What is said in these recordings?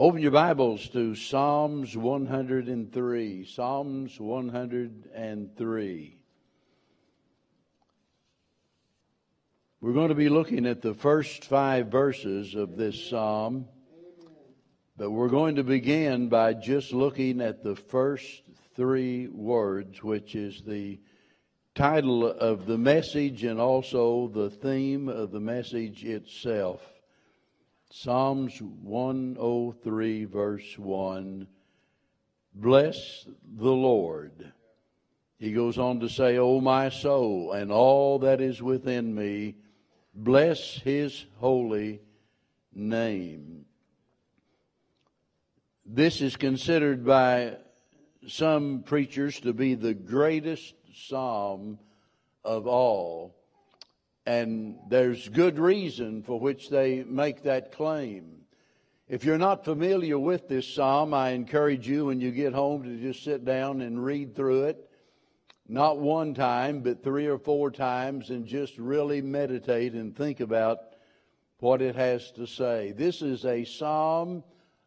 Open your Bibles to Psalms 103. Psalms 103. We're going to be looking at the first five verses of this psalm, but we're going to begin by just looking at the first three words, which is the title of the message and also the theme of the message itself. Psalms 103, verse 1 Bless the Lord. He goes on to say, O my soul, and all that is within me, bless his holy name. This is considered by some preachers to be the greatest psalm of all. And there's good reason for which they make that claim. If you're not familiar with this psalm, I encourage you when you get home to just sit down and read through it. Not one time, but three or four times, and just really meditate and think about what it has to say. This is a psalm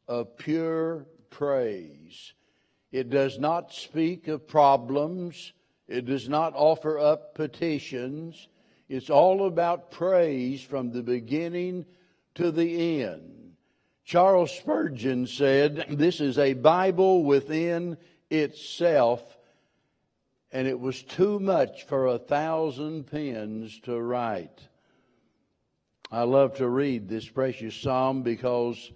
of pure praise. It does not speak of problems. It does not offer up petitions. It's all about praise from the beginning to the end. Charles Spurgeon said, This is a Bible within itself, and it was too much for a thousand pens to write. I love to read this precious psalm because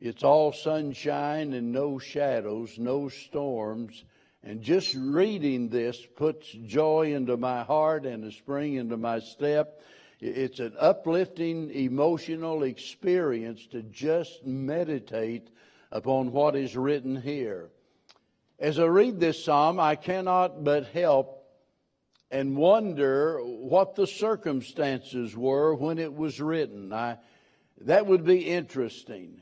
it's all sunshine and no shadows, no storms. And just reading this puts joy into my heart and a spring into my step. It's an uplifting emotional experience to just meditate upon what is written here. As I read this psalm, I cannot but help and wonder what the circumstances were when it was written. I, that would be interesting.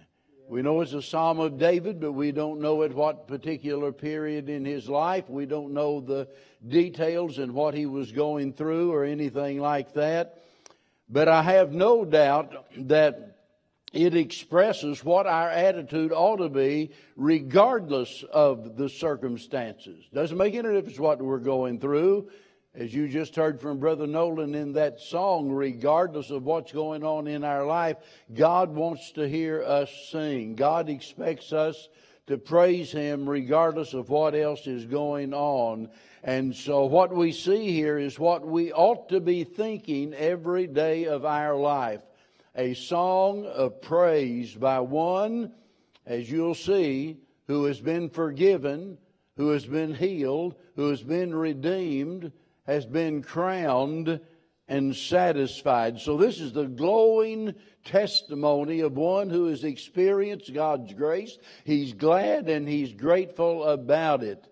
We know it's a Psalm of David, but we don't know at what particular period in his life. We don't know the details and what he was going through or anything like that. But I have no doubt that it expresses what our attitude ought to be regardless of the circumstances. Doesn't make any difference what we're going through as you just heard from Brother Nolan in that song, regardless of what's going on in our life, God wants to hear us sing. God expects us to praise Him regardless of what else is going on. And so what we see here is what we ought to be thinking every day of our life. A song of praise by one, as you'll see, who has been forgiven, who has been healed, who has been redeemed, has been crowned and satisfied. So, this is the glowing testimony of one who has experienced God's grace. He's glad and he's grateful about it.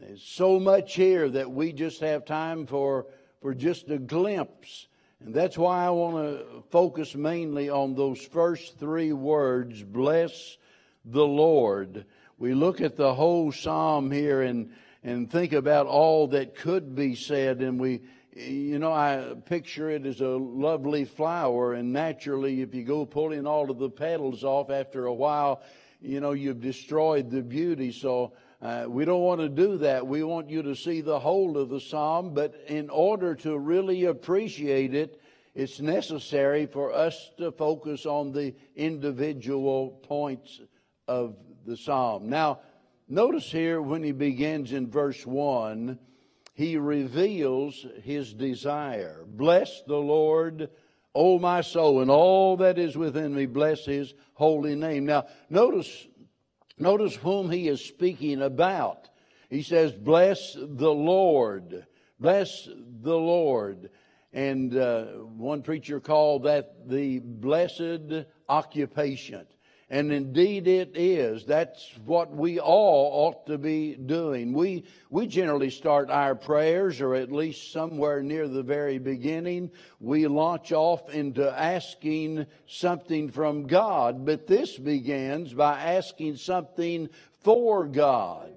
There's so much here that we just have time for, for just a glimpse. And that's why I want to focus mainly on those first three words bless the Lord. We look at the whole psalm here and and think about all that could be said. And we, you know, I picture it as a lovely flower, and naturally, if you go pulling all of the petals off after a while, you know, you've destroyed the beauty. So, uh, we don't want to do that. We want you to see the whole of the psalm, but in order to really appreciate it, it's necessary for us to focus on the individual points of the psalm. Now, Notice here when he begins in verse 1, he reveals his desire. Bless the Lord, O my soul, and all that is within me, bless his holy name. Now, notice, notice whom he is speaking about. He says, Bless the Lord. Bless the Lord. And uh, one preacher called that the blessed occupation. And indeed it is. That's what we all ought to be doing. We, we generally start our prayers, or at least somewhere near the very beginning, we launch off into asking something from God. But this begins by asking something for God.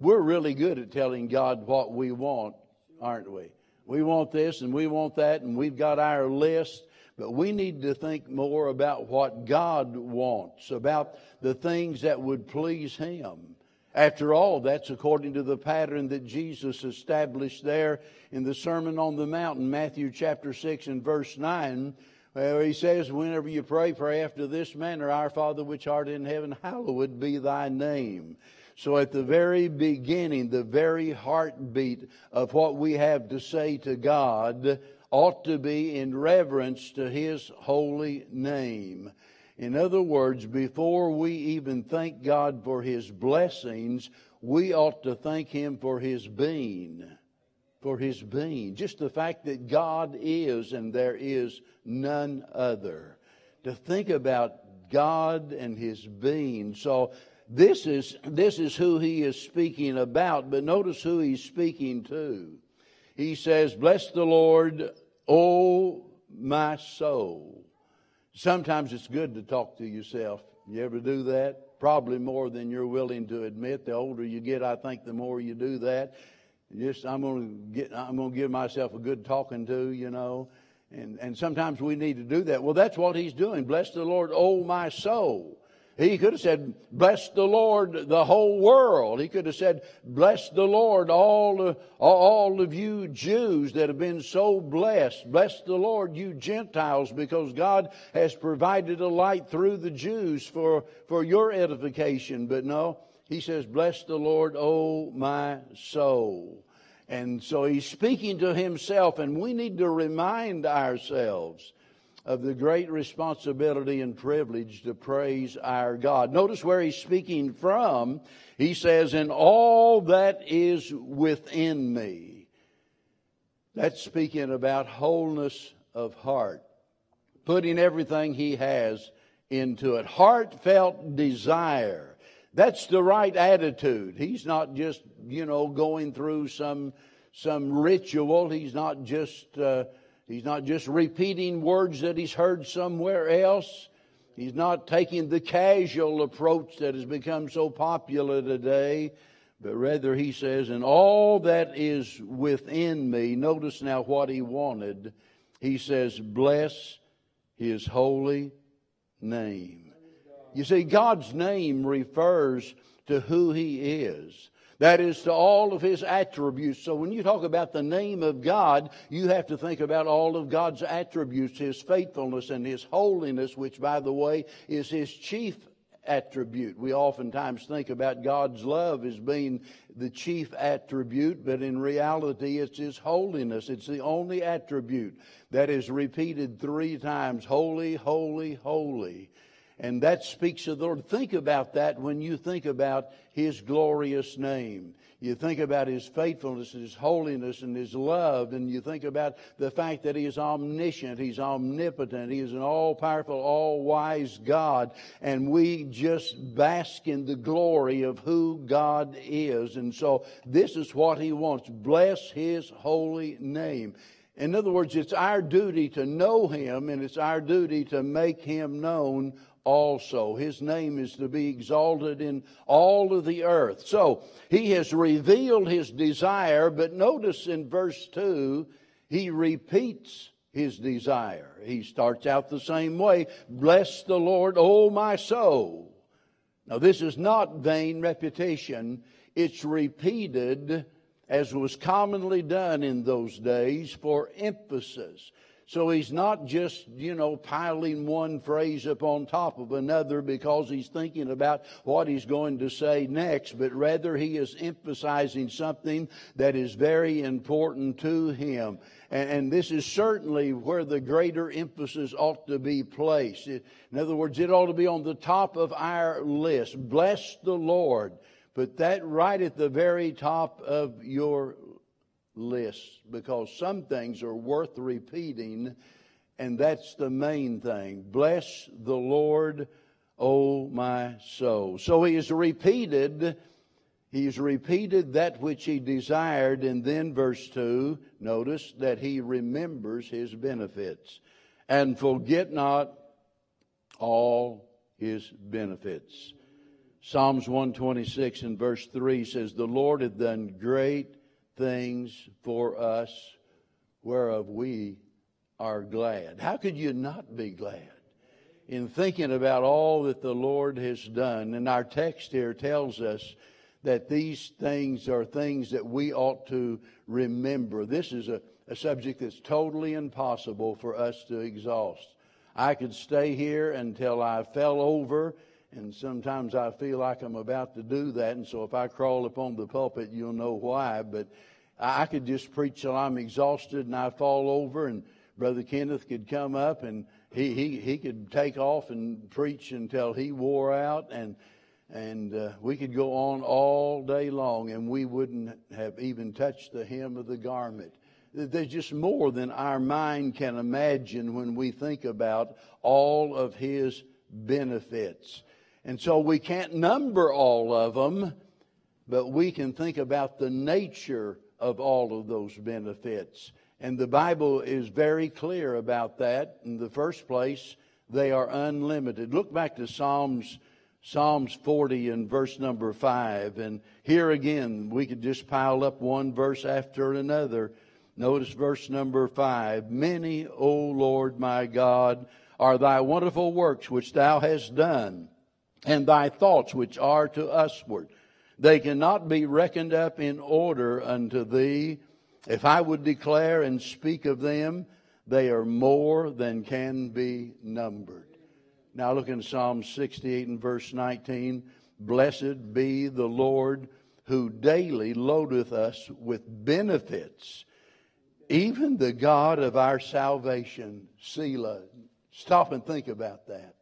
We're really good at telling God what we want, aren't we? We want this and we want that, and we've got our list But we need to think more about what God wants, about the things that would please Him. After all, that's according to the pattern that Jesus established there in the Sermon on the Mountain, Matthew chapter 6 and verse 9, where he says, Whenever you pray, pray after this manner Our Father which art in heaven, hallowed be thy name. So at the very beginning, the very heartbeat of what we have to say to God ought to be in reverence to his holy name. In other words, before we even thank God for his blessings, we ought to thank him for his being. For his being. Just the fact that God is and there is none other. To think about God and his being. So this is, this is who he is speaking about, but notice who he's speaking to. He says, Bless the Lord, O my soul. Sometimes it's good to talk to yourself. You ever do that? Probably more than you're willing to admit. The older you get, I think the more you do that. Just I'm going to get I'm to give myself a good talking to, you know. And and sometimes we need to do that. Well, that's what he's doing. Bless the Lord, oh my soul. He could have said, Bless the Lord, the whole world. He could have said, Bless the Lord, all, all of you Jews that have been so blessed. Bless the Lord, you Gentiles, because God has provided a light through the Jews for, for your edification. But no, he says, Bless the Lord, O my soul. And so he's speaking to himself, and we need to remind ourselves of the great responsibility and privilege to praise our God. Notice where he's speaking from. He says, In all that is within me. That's speaking about wholeness of heart, putting everything he has into it. Heartfelt desire. That's the right attitude. He's not just, you know, going through some, some ritual. He's not just, uh, He's not just repeating words that he's heard somewhere else. He's not taking the casual approach that has become so popular today, but rather he says, And all that is within me, notice now what he wanted. He says, bless his holy name. You see, God's name refers to who he is. That is to all of his attributes. So when you talk about the name of God, you have to think about all of God's attributes, his faithfulness and his holiness, which, by the way, is his chief attribute. We oftentimes think about God's love as being the chief attribute, but in reality, it's His holiness. It's the only attribute that is repeated three times holy, holy, holy. And that speaks of the Lord. Think about that when you think about His glorious name. You think about His faithfulness, His holiness, and His love, and you think about the fact that He is omniscient, He's omnipotent, He is an all powerful, all wise God, and we just bask in the glory of who God is. And so this is what He wants. Bless His holy name. In other words, it's our duty to know Him and it's our duty to make Him known also. His name is to be exalted in all of the earth. So he has revealed his desire, but notice in verse 2, he repeats his desire. He starts out the same way Bless the Lord, O my soul. Now, this is not vain repetition, it's repeated as was commonly done in those days for emphasis. So he's not just, you know, piling one phrase up on top of another because he's thinking about what he's going to say next, but rather he is emphasizing something that is very important to him. And, and this is certainly where the greater emphasis ought to be placed. in other words, it ought to be on the top of our list. Bless the Lord. Put that right at the very top of your lists because some things are worth repeating, and that's the main thing. Bless the Lord, O my soul. So he has repeated. He's repeated that which he desired, and then verse 2, notice that he remembers his benefits. And forget not all his benefits. Psalms 126 and verse 3 says, The Lord hath done great things for us, whereof we are glad. How could you not be glad? In thinking about all that the Lord has done, and our text here tells us that these things are things that we ought to remember. This is a, a subject that's totally impossible for us to exhaust. I could stay here until I fell over, and sometimes I feel like I'm about to do that, and so if I crawl up on the pulpit, you'll know why. But I could just preach till I'm exhausted and I fall over, and Brother Kenneth could come up and he, he, he could take off and preach until he wore out, and and uh, we could go on all day long and we wouldn't have even touched the hem of the garment. There's just more than our mind can imagine when we think about all of His benefits. And so we can't number all of them, but we can think about the nature of all of those benefits. And the Bible is very clear about that. In the first place, they are unlimited. Look back to Psalms Psalms 40 and verse number 5. And here again, we could just pile up one verse after another. Notice verse number 5. Many, O Lord my God, are thy wonderful works which thou hast done, and thy thoughts which are to usward. They cannot be reckoned up in order unto thee. If I would declare and speak of them, they are more than can be numbered. Now look in Psalm 68 and verse 19. Blessed be the Lord who daily loadeth us with benefits, even the God of our salvation. Selah. Stop and think about that.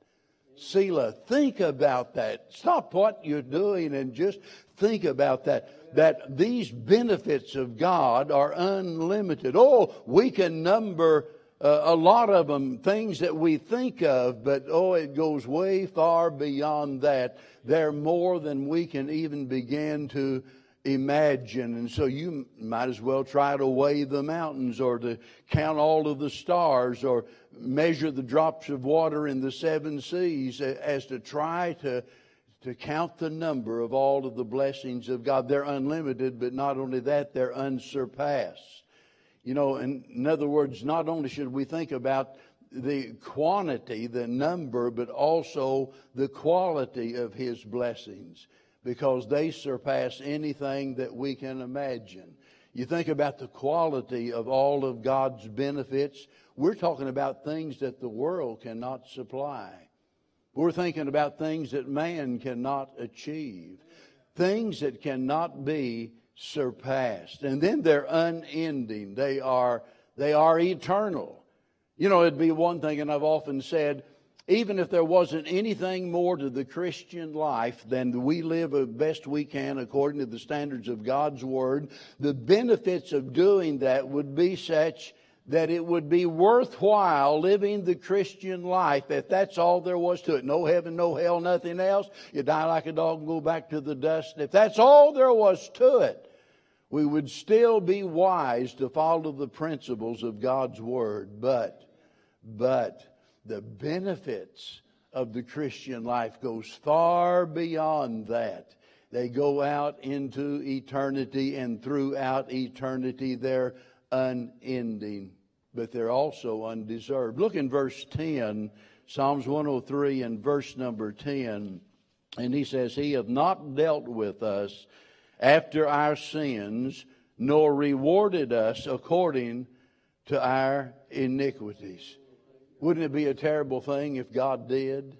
Selah, think about that. Stop what you're doing and just think about that. That these benefits of God are unlimited. Oh, we can number uh, a lot of them things that we think of, but oh, it goes way far beyond that. They're more than we can even begin to imagine. And so you might as well try to weigh the mountains or to count all of the stars or measure the drops of water in the seven seas as to try to to count the number of all of the blessings of God. They're unlimited, but not only that, they're unsurpassed. You know, in, in other words, not only should we think about the quantity, the number, but also the quality of His blessings because they surpass anything that we can imagine. You think about the quality of all of God's benefits, we're talking about things that the world cannot supply. We're thinking about things that man cannot achieve, things that cannot be surpassed. And then they're unending. They are, they are eternal. You know, it'd be one thing, and I've often said, even if there wasn't anything more to the Christian life than we live as best we can according to the standards of God's Word, the benefits of doing that would be such that it would be worthwhile living the Christian life if that's all there was to it. No heaven, no hell, nothing else. You die like a dog and go back to the dust. If that's all there was to it, we would still be wise to follow the principles of God's Word. But, but the benefits of the Christian life goes far beyond that. They go out into eternity and throughout eternity they're unending, but they're also undeserved. Look in verse 10, Psalms 103 and verse number 10. And he says, He hath not dealt with us after our sins, nor rewarded us according to our iniquities. Wouldn't it be a terrible thing if God did?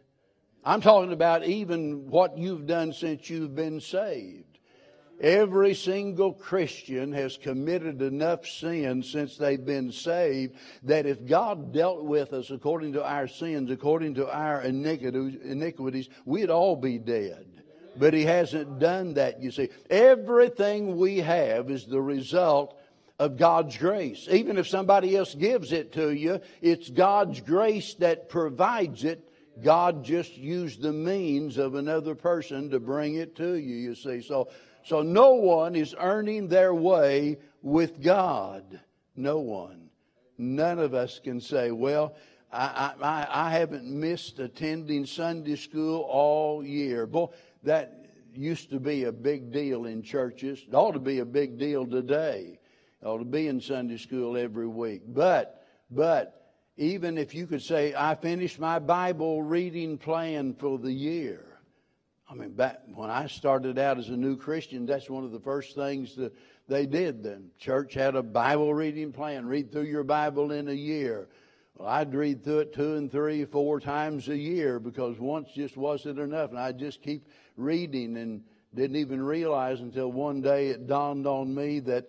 I'm talking about even what you've done since you've been saved. Every single Christian has committed enough sin since they've been saved that if God dealt with us according to our sins, according to our iniquities, we'd all be dead. But He hasn't done that, you see. Everything we have is the result of God's grace. Even if somebody else gives it to you, it's God's grace that provides it. God just used the means of another person to bring it to you, you see. So so no one is earning their way with God. No one. None of us can say, well, I, I, I haven't missed attending Sunday school all year. Boy, that used to be a big deal in churches. It ought to be a big deal today. Ought to be in Sunday school every week. But, but, even if you could say, I finished my Bible reading plan for the year. I mean, back when I started out as a new Christian, that's one of the first things that they did then. Church had a Bible reading plan. Read through your Bible in a year. Well, I'd read through it two and three, four times a year because once just wasn't enough. And I'd just keep reading and didn't even realize until one day it dawned on me that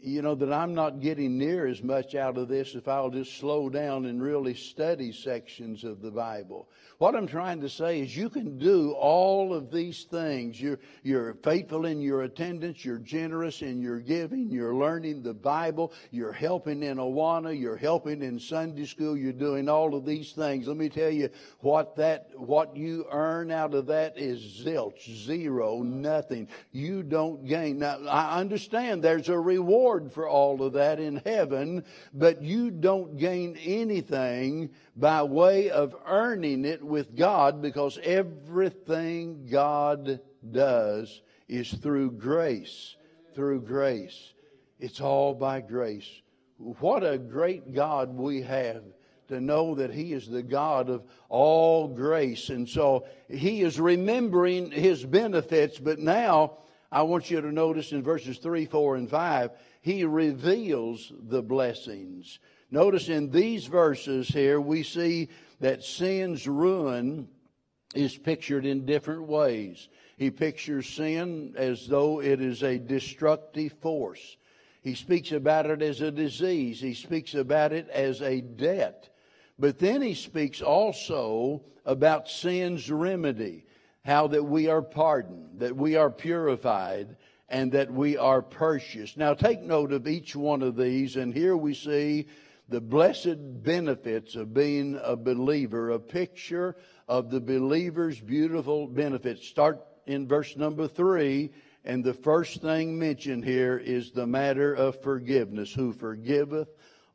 you know, that I'm not getting near as much out of this if I'll just slow down and really study sections of the Bible. What I'm trying to say is you can do all of these things. You're, you're faithful in your attendance, you're generous in your giving, you're learning the Bible, you're helping in Awana, you're helping in Sunday school, you're doing all of these things. Let me tell you what that, what you earn out of that is zilch, zero, nothing. You don't gain. Now, I understand there's a reward reward for all of that in heaven, but you don't gain anything by way of earning it with God because everything God does is through grace. Through grace. It's all by grace. What a great God we have to know that He is the God of all grace. And so He is remembering His benefits, but now I want you to notice in verses 3, 4, and 5, he reveals the blessings. Notice in these verses here, we see that sin's ruin is pictured in different ways. He pictures sin as though it is a destructive force. He speaks about it as a disease. He speaks about it as a debt. But then he speaks also about sin's remedy how that we are pardoned, that we are purified, and that we are purchased. Now take note of each one of these, and here we see the blessed benefits of being a believer, a picture of the believer's beautiful benefits. Start in verse number three, and the first thing mentioned here is the matter of forgiveness, who forgiveth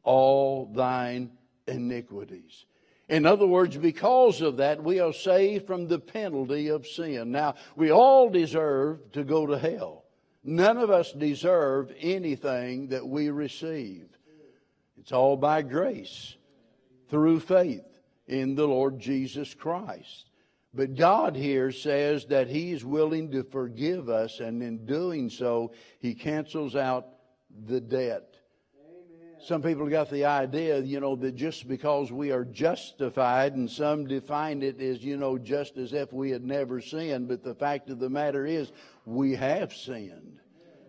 all thine iniquities. In other words, because of that, we are saved from the penalty of sin. Now, we all deserve to go to hell. None of us deserve anything that we receive. It's all by grace through faith in the Lord Jesus Christ. But God here says that He is willing to forgive us, and in doing so, He cancels out the debt some people got the idea, you know, that just because we are justified, and some define it as, you know, just as if we had never sinned, but the fact of the matter is, we have sinned.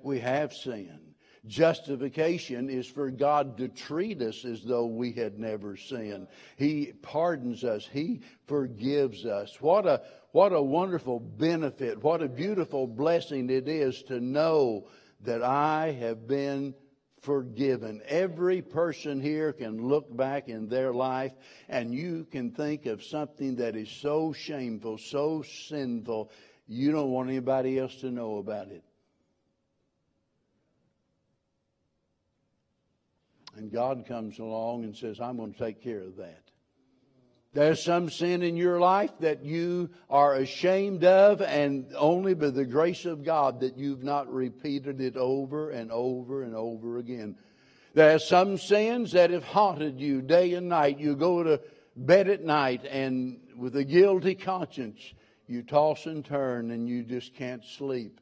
We have sinned. Justification is for God to treat us as though we had never sinned. He pardons us. He forgives us. What a, what a wonderful benefit. What a beautiful blessing it is to know that I have been forgiven. Every person here can look back in their life and you can think of something that is so shameful, so sinful, you don't want anybody else to know about it. And God comes along and says, I'm going to take care of that. There's some sin in your life that you are ashamed of, and only by the grace of God that you've not repeated it over and over and over again. There are some sins that have haunted you day and night. You go to bed at night, and with a guilty conscience, you toss and turn, and you just can't sleep.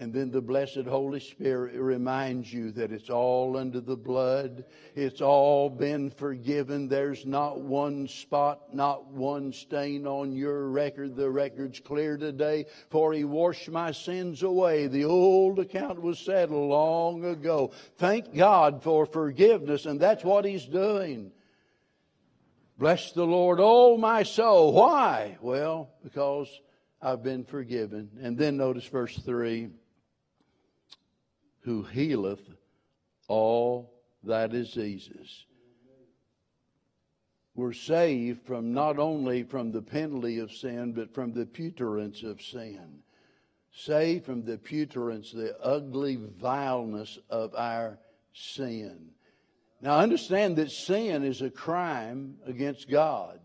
And then the blessed Holy Spirit reminds you that it's all under the blood. It's all been forgiven. There's not one spot, not one stain on your record. The record's clear today, for He washed my sins away. The old account was settled long ago. Thank God for forgiveness, and that's what He's doing. Bless the Lord, oh my soul. Why? Well, because I've been forgiven. And then notice verse 3 who healeth all thy diseases. We're saved from not only from the penalty of sin, but from the putrance of sin. Saved from the putrance, the ugly vileness of our sin. Now understand that sin is a crime against God,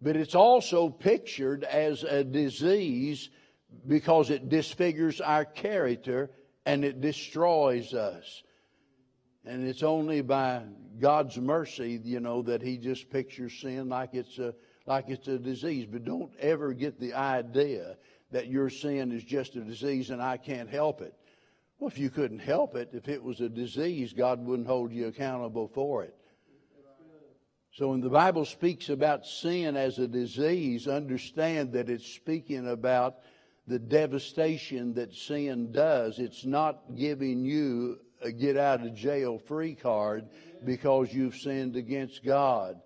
but it's also pictured as a disease because it disfigures our character and it destroys us. And it's only by God's mercy, you know, that He just pictures sin like it's a like it's a disease. But don't ever get the idea that your sin is just a disease and I can't help it. Well, if you couldn't help it, if it was a disease, God wouldn't hold you accountable for it. So when the Bible speaks about sin as a disease, understand that it's speaking about the devastation that sin does. It's not giving you a get out of jail free card because you've sinned against God.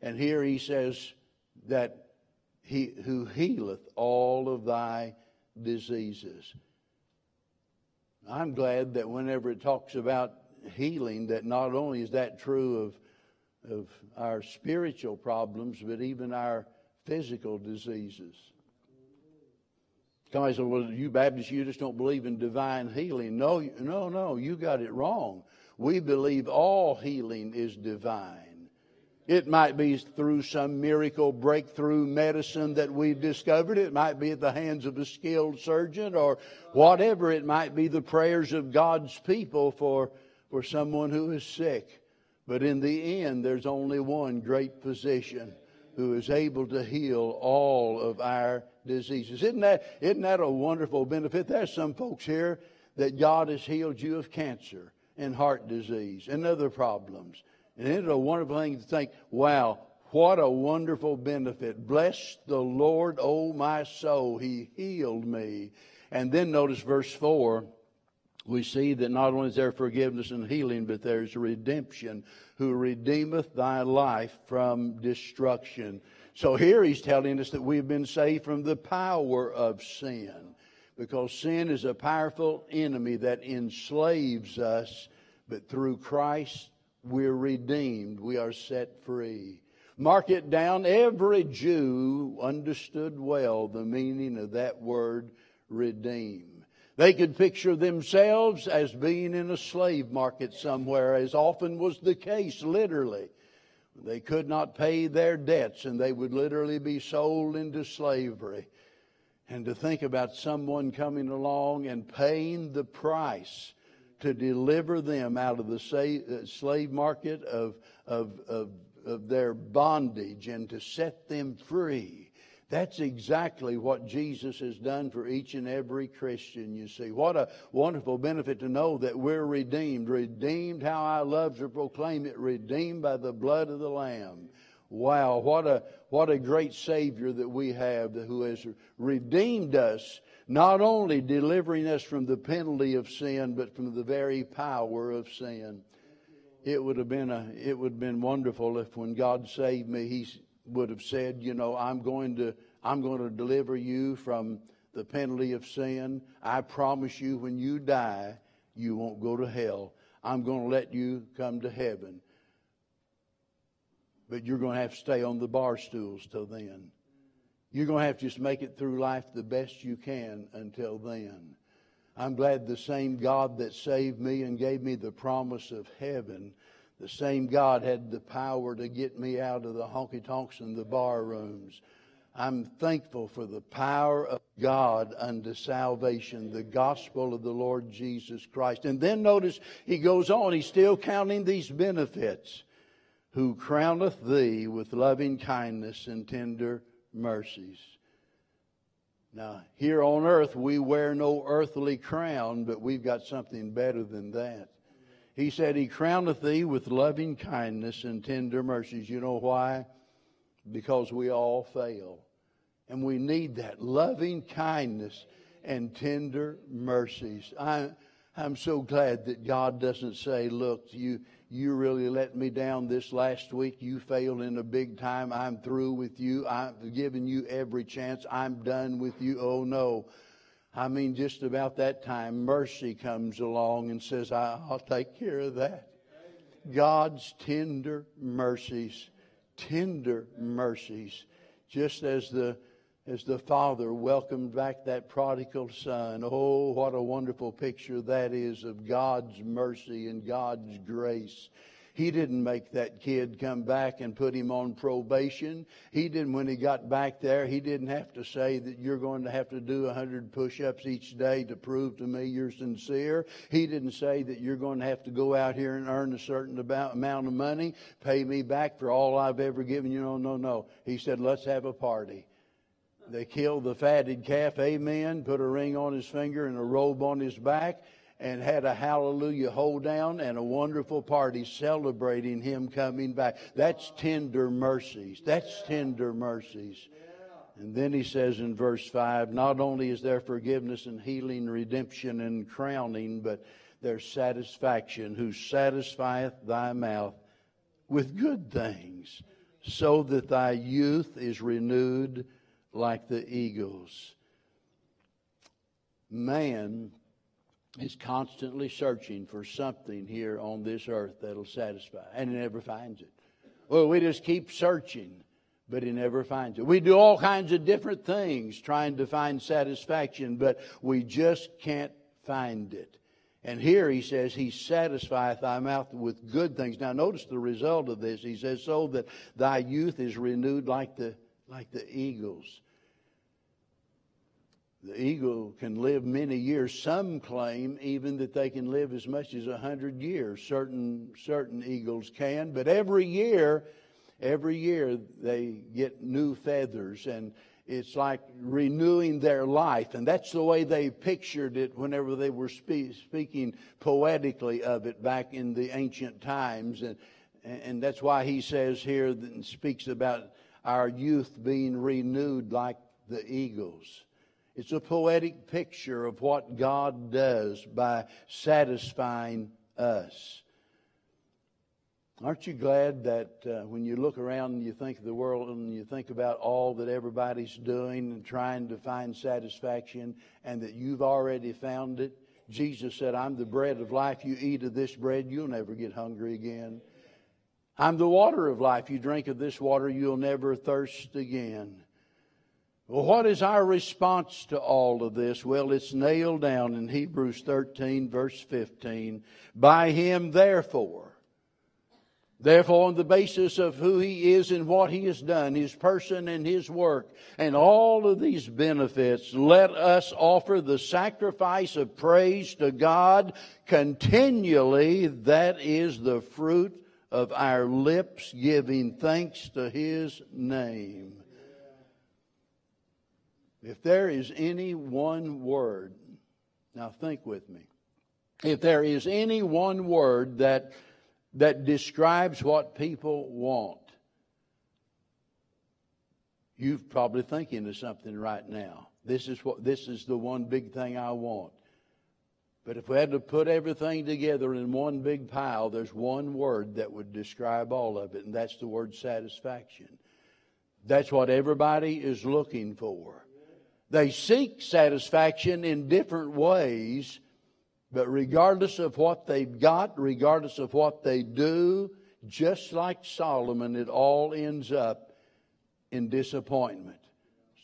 And here he says that he who healeth all of thy diseases. I'm glad that whenever it talks about healing, that not only is that true of of our spiritual problems, but even our physical diseases. Somebody said, well, you Baptists, you just don't believe in divine healing. No, no, no, you got it wrong. We believe all healing is divine. It might be through some miracle breakthrough medicine that we've discovered. It might be at the hands of a skilled surgeon or whatever. It might be the prayers of God's people for, for someone who is sick. But in the end, there's only one great physician who is able to heal all of our diseases. Isn't that, isn't that a wonderful benefit? There's some folks here that God has healed you of cancer and heart disease and other problems. And it's a wonderful thing to think, wow, what a wonderful benefit. Bless the Lord, oh my soul. He healed me. And then notice verse 4 we see that not only is there forgiveness and healing, but there's redemption, who redeemeth thy life from destruction. So here he's telling us that we've been saved from the power of sin, because sin is a powerful enemy that enslaves us, but through Christ we're redeemed, we are set free. Mark it down, every Jew understood well the meaning of that word redeem. They could picture themselves as being in a slave market somewhere, as often was the case, literally. They could not pay their debts and they would literally be sold into slavery. And to think about someone coming along and paying the price to deliver them out of the uh, slave market of, of, of, of their bondage and to set them free that's exactly what Jesus has done for each and every Christian, you see. What a wonderful benefit to know that we're redeemed. Redeemed, how I love to proclaim it, redeemed by the blood of the Lamb. Wow, what a, what a great Savior that we have who has redeemed us, not only delivering us from the penalty of sin, but from the very power of sin. It would have been a, it would have been wonderful if when God saved me, He would have said, you know, I'm going to I'm going to deliver you from the penalty of sin. I promise you when you die, you won't go to hell. I'm going to let you come to heaven. But you're going to have to stay on the bar stools till then. You're going to have to just make it through life the best you can until then. I'm glad the same God that saved me and gave me the promise of heaven the same God had the power to get me out of the honky tonks and the bar rooms. I'm thankful for the power of God unto salvation, the gospel of the Lord Jesus Christ. And then notice he goes on, he's still counting these benefits. Who crowneth thee with loving kindness and tender mercies. Now, here on earth, we wear no earthly crown, but we've got something better than that. He said, He crowneth thee with loving kindness and tender mercies. You know why? Because we all fail. And we need that loving kindness and tender mercies. I, I'm so glad that God doesn't say, Look, you, you really let me down this last week. You failed in a big time. I'm through with you. I've given you every chance. I'm done with you. Oh, no. I mean, just about that time, mercy comes along and says, I'll take care of that. God's tender mercies, tender mercies, just as the as the father welcomed back that prodigal son. Oh, what a wonderful picture that is of God's mercy and God's grace. He didn't make that kid come back and put him on probation. He didn't, when he got back there, he didn't have to say that you're going to have to do a hundred push-ups each day to prove to me you're sincere. He didn't say that you're going to have to go out here and earn a certain amount of money, pay me back for all I've ever given you. No, no, no. He said, let's have a party. They killed the fatted calf, amen, put a ring on his finger and a robe on his back, and had a hallelujah hold down and a wonderful party celebrating him coming back. That's tender mercies. That's tender mercies. And then he says in verse 5 not only is there forgiveness and healing, redemption and crowning, but there's satisfaction, who satisfieth thy mouth with good things, so that thy youth is renewed like the eagles. Man is constantly searching for something here on this earth that'll satisfy, and he never finds it. Well, we just keep searching, but he never finds it. We do all kinds of different things trying to find satisfaction, but we just can't find it. And here he says, He satisfieth thy mouth with good things. Now notice the result of this. He says, So that thy youth is renewed like the like the eagles. The eagle can live many years. Some claim even that they can live as much as a hundred years. Certain certain eagles can, but every year, every year they get new feathers, and it's like renewing their life. And that's the way they pictured it whenever they were spe- speaking poetically of it back in the ancient times. And and that's why he says here and speaks about our youth being renewed like the eagles. It's a poetic picture of what God does by satisfying us. Aren't you glad that uh, when you look around and you think of the world and you think about all that everybody's doing and trying to find satisfaction and that you've already found it? Jesus said, I'm the bread of life. You eat of this bread, you'll never get hungry again. I'm the water of life. You drink of this water, you'll never thirst again. Well, what is our response to all of this? Well, it's nailed down in Hebrews 13, verse 15. By him, therefore, therefore, on the basis of who he is and what he has done, his person and his work, and all of these benefits, let us offer the sacrifice of praise to God continually. That is the fruit of our lips, giving thanks to his name. If there is any one word, now think with me. If there is any one word that, that describes what people want, you're probably thinking of something right now. This is what this is the one big thing I want. But if we had to put everything together in one big pile, there's one word that would describe all of it, and that's the word satisfaction. That's what everybody is looking for. They seek satisfaction in different ways, but regardless of what they've got, regardless of what they do, just like Solomon, it all ends up in disappointment.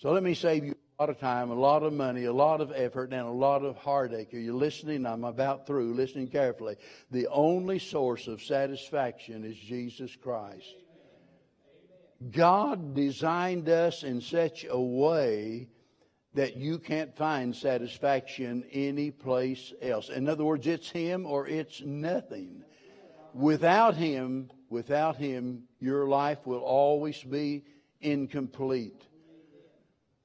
So let me save you a lot of time, a lot of money, a lot of effort, and a lot of heartache. Are you listening? I'm about through. Listening carefully. The only source of satisfaction is Jesus Christ. God designed us in such a way that you can't find satisfaction anyplace else. In other words, it's Him or it's nothing. Without Him, without Him, your life will always be incomplete.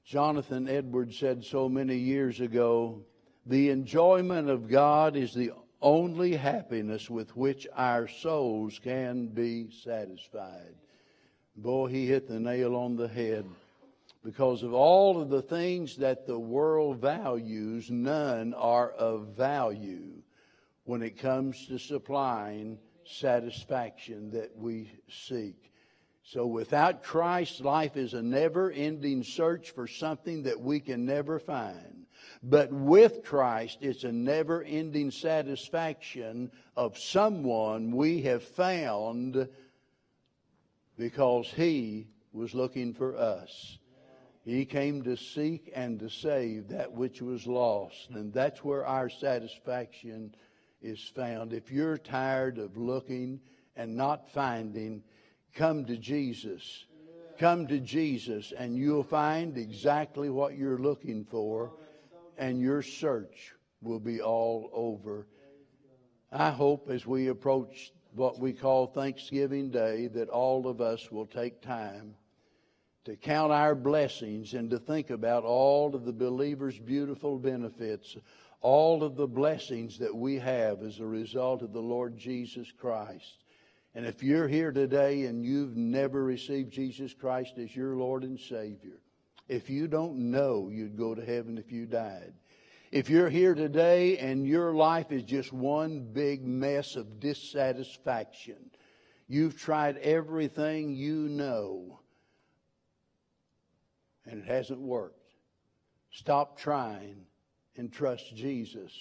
Jonathan Edwards said so many years ago the enjoyment of God is the only happiness with which our souls can be satisfied. Boy, he hit the nail on the head because of all of the things that the world values, none are of value when it comes to supplying satisfaction that we seek. So without Christ, life is a never ending search for something that we can never find. But with Christ, it's a never ending satisfaction of someone we have found because He was looking for us. He came to seek and to save that which was lost. And that's where our satisfaction is found. If you're tired of looking and not finding, come to Jesus. Come to Jesus, and you'll find exactly what you're looking for, and your search will be all over. I hope as we approach what we call Thanksgiving Day that all of us will take time to count our blessings and to think about all of the believer's beautiful benefits, all of the blessings that we have as a result of the Lord Jesus Christ. And if you're here today and you've never received Jesus Christ as your Lord and Savior, if you don't know you'd go to heaven if you died, if you're here today and your life is just one big mess of dissatisfaction, you've tried everything you know and it hasn't worked. Stop trying and trust Jesus.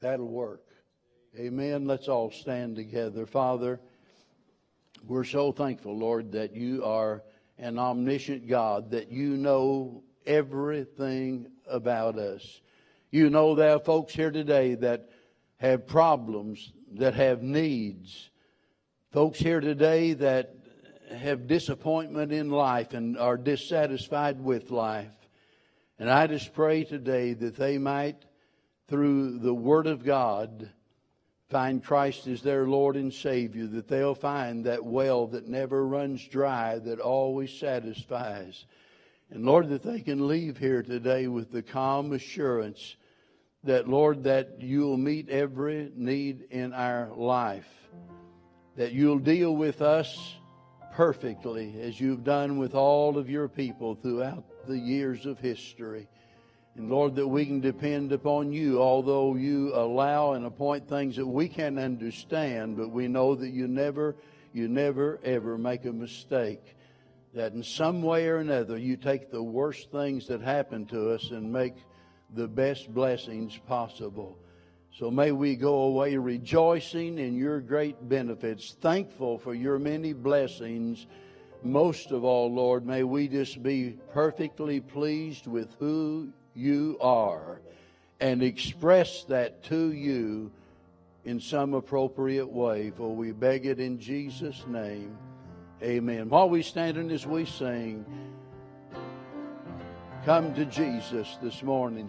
That'll work. Amen. Let's all stand together. Father, we're so thankful, Lord, that you are an omniscient God, that you know everything about us. You know there are folks here today that have problems, that have needs. Folks here today that have disappointment in life and are dissatisfied with life. And I just pray today that they might, through the Word of God, find Christ as their Lord and Savior, that they'll find that well that never runs dry, that always satisfies. And Lord, that they can leave here today with the calm assurance that, Lord, that you'll meet every need in our life, that you'll deal with us perfectly as you've done with all of your people throughout the years of history. And Lord, that we can depend upon you, although you allow and appoint things that we can't understand, but we know that you never, you never ever make a mistake. That in some way or another you take the worst things that happen to us and make the best blessings possible. So may we go away rejoicing in your great benefits, thankful for your many blessings. Most of all, Lord, may we just be perfectly pleased with who you are and express that to you in some appropriate way. For we beg it in Jesus' name. Amen. While we stand and as we sing, come to Jesus this morning.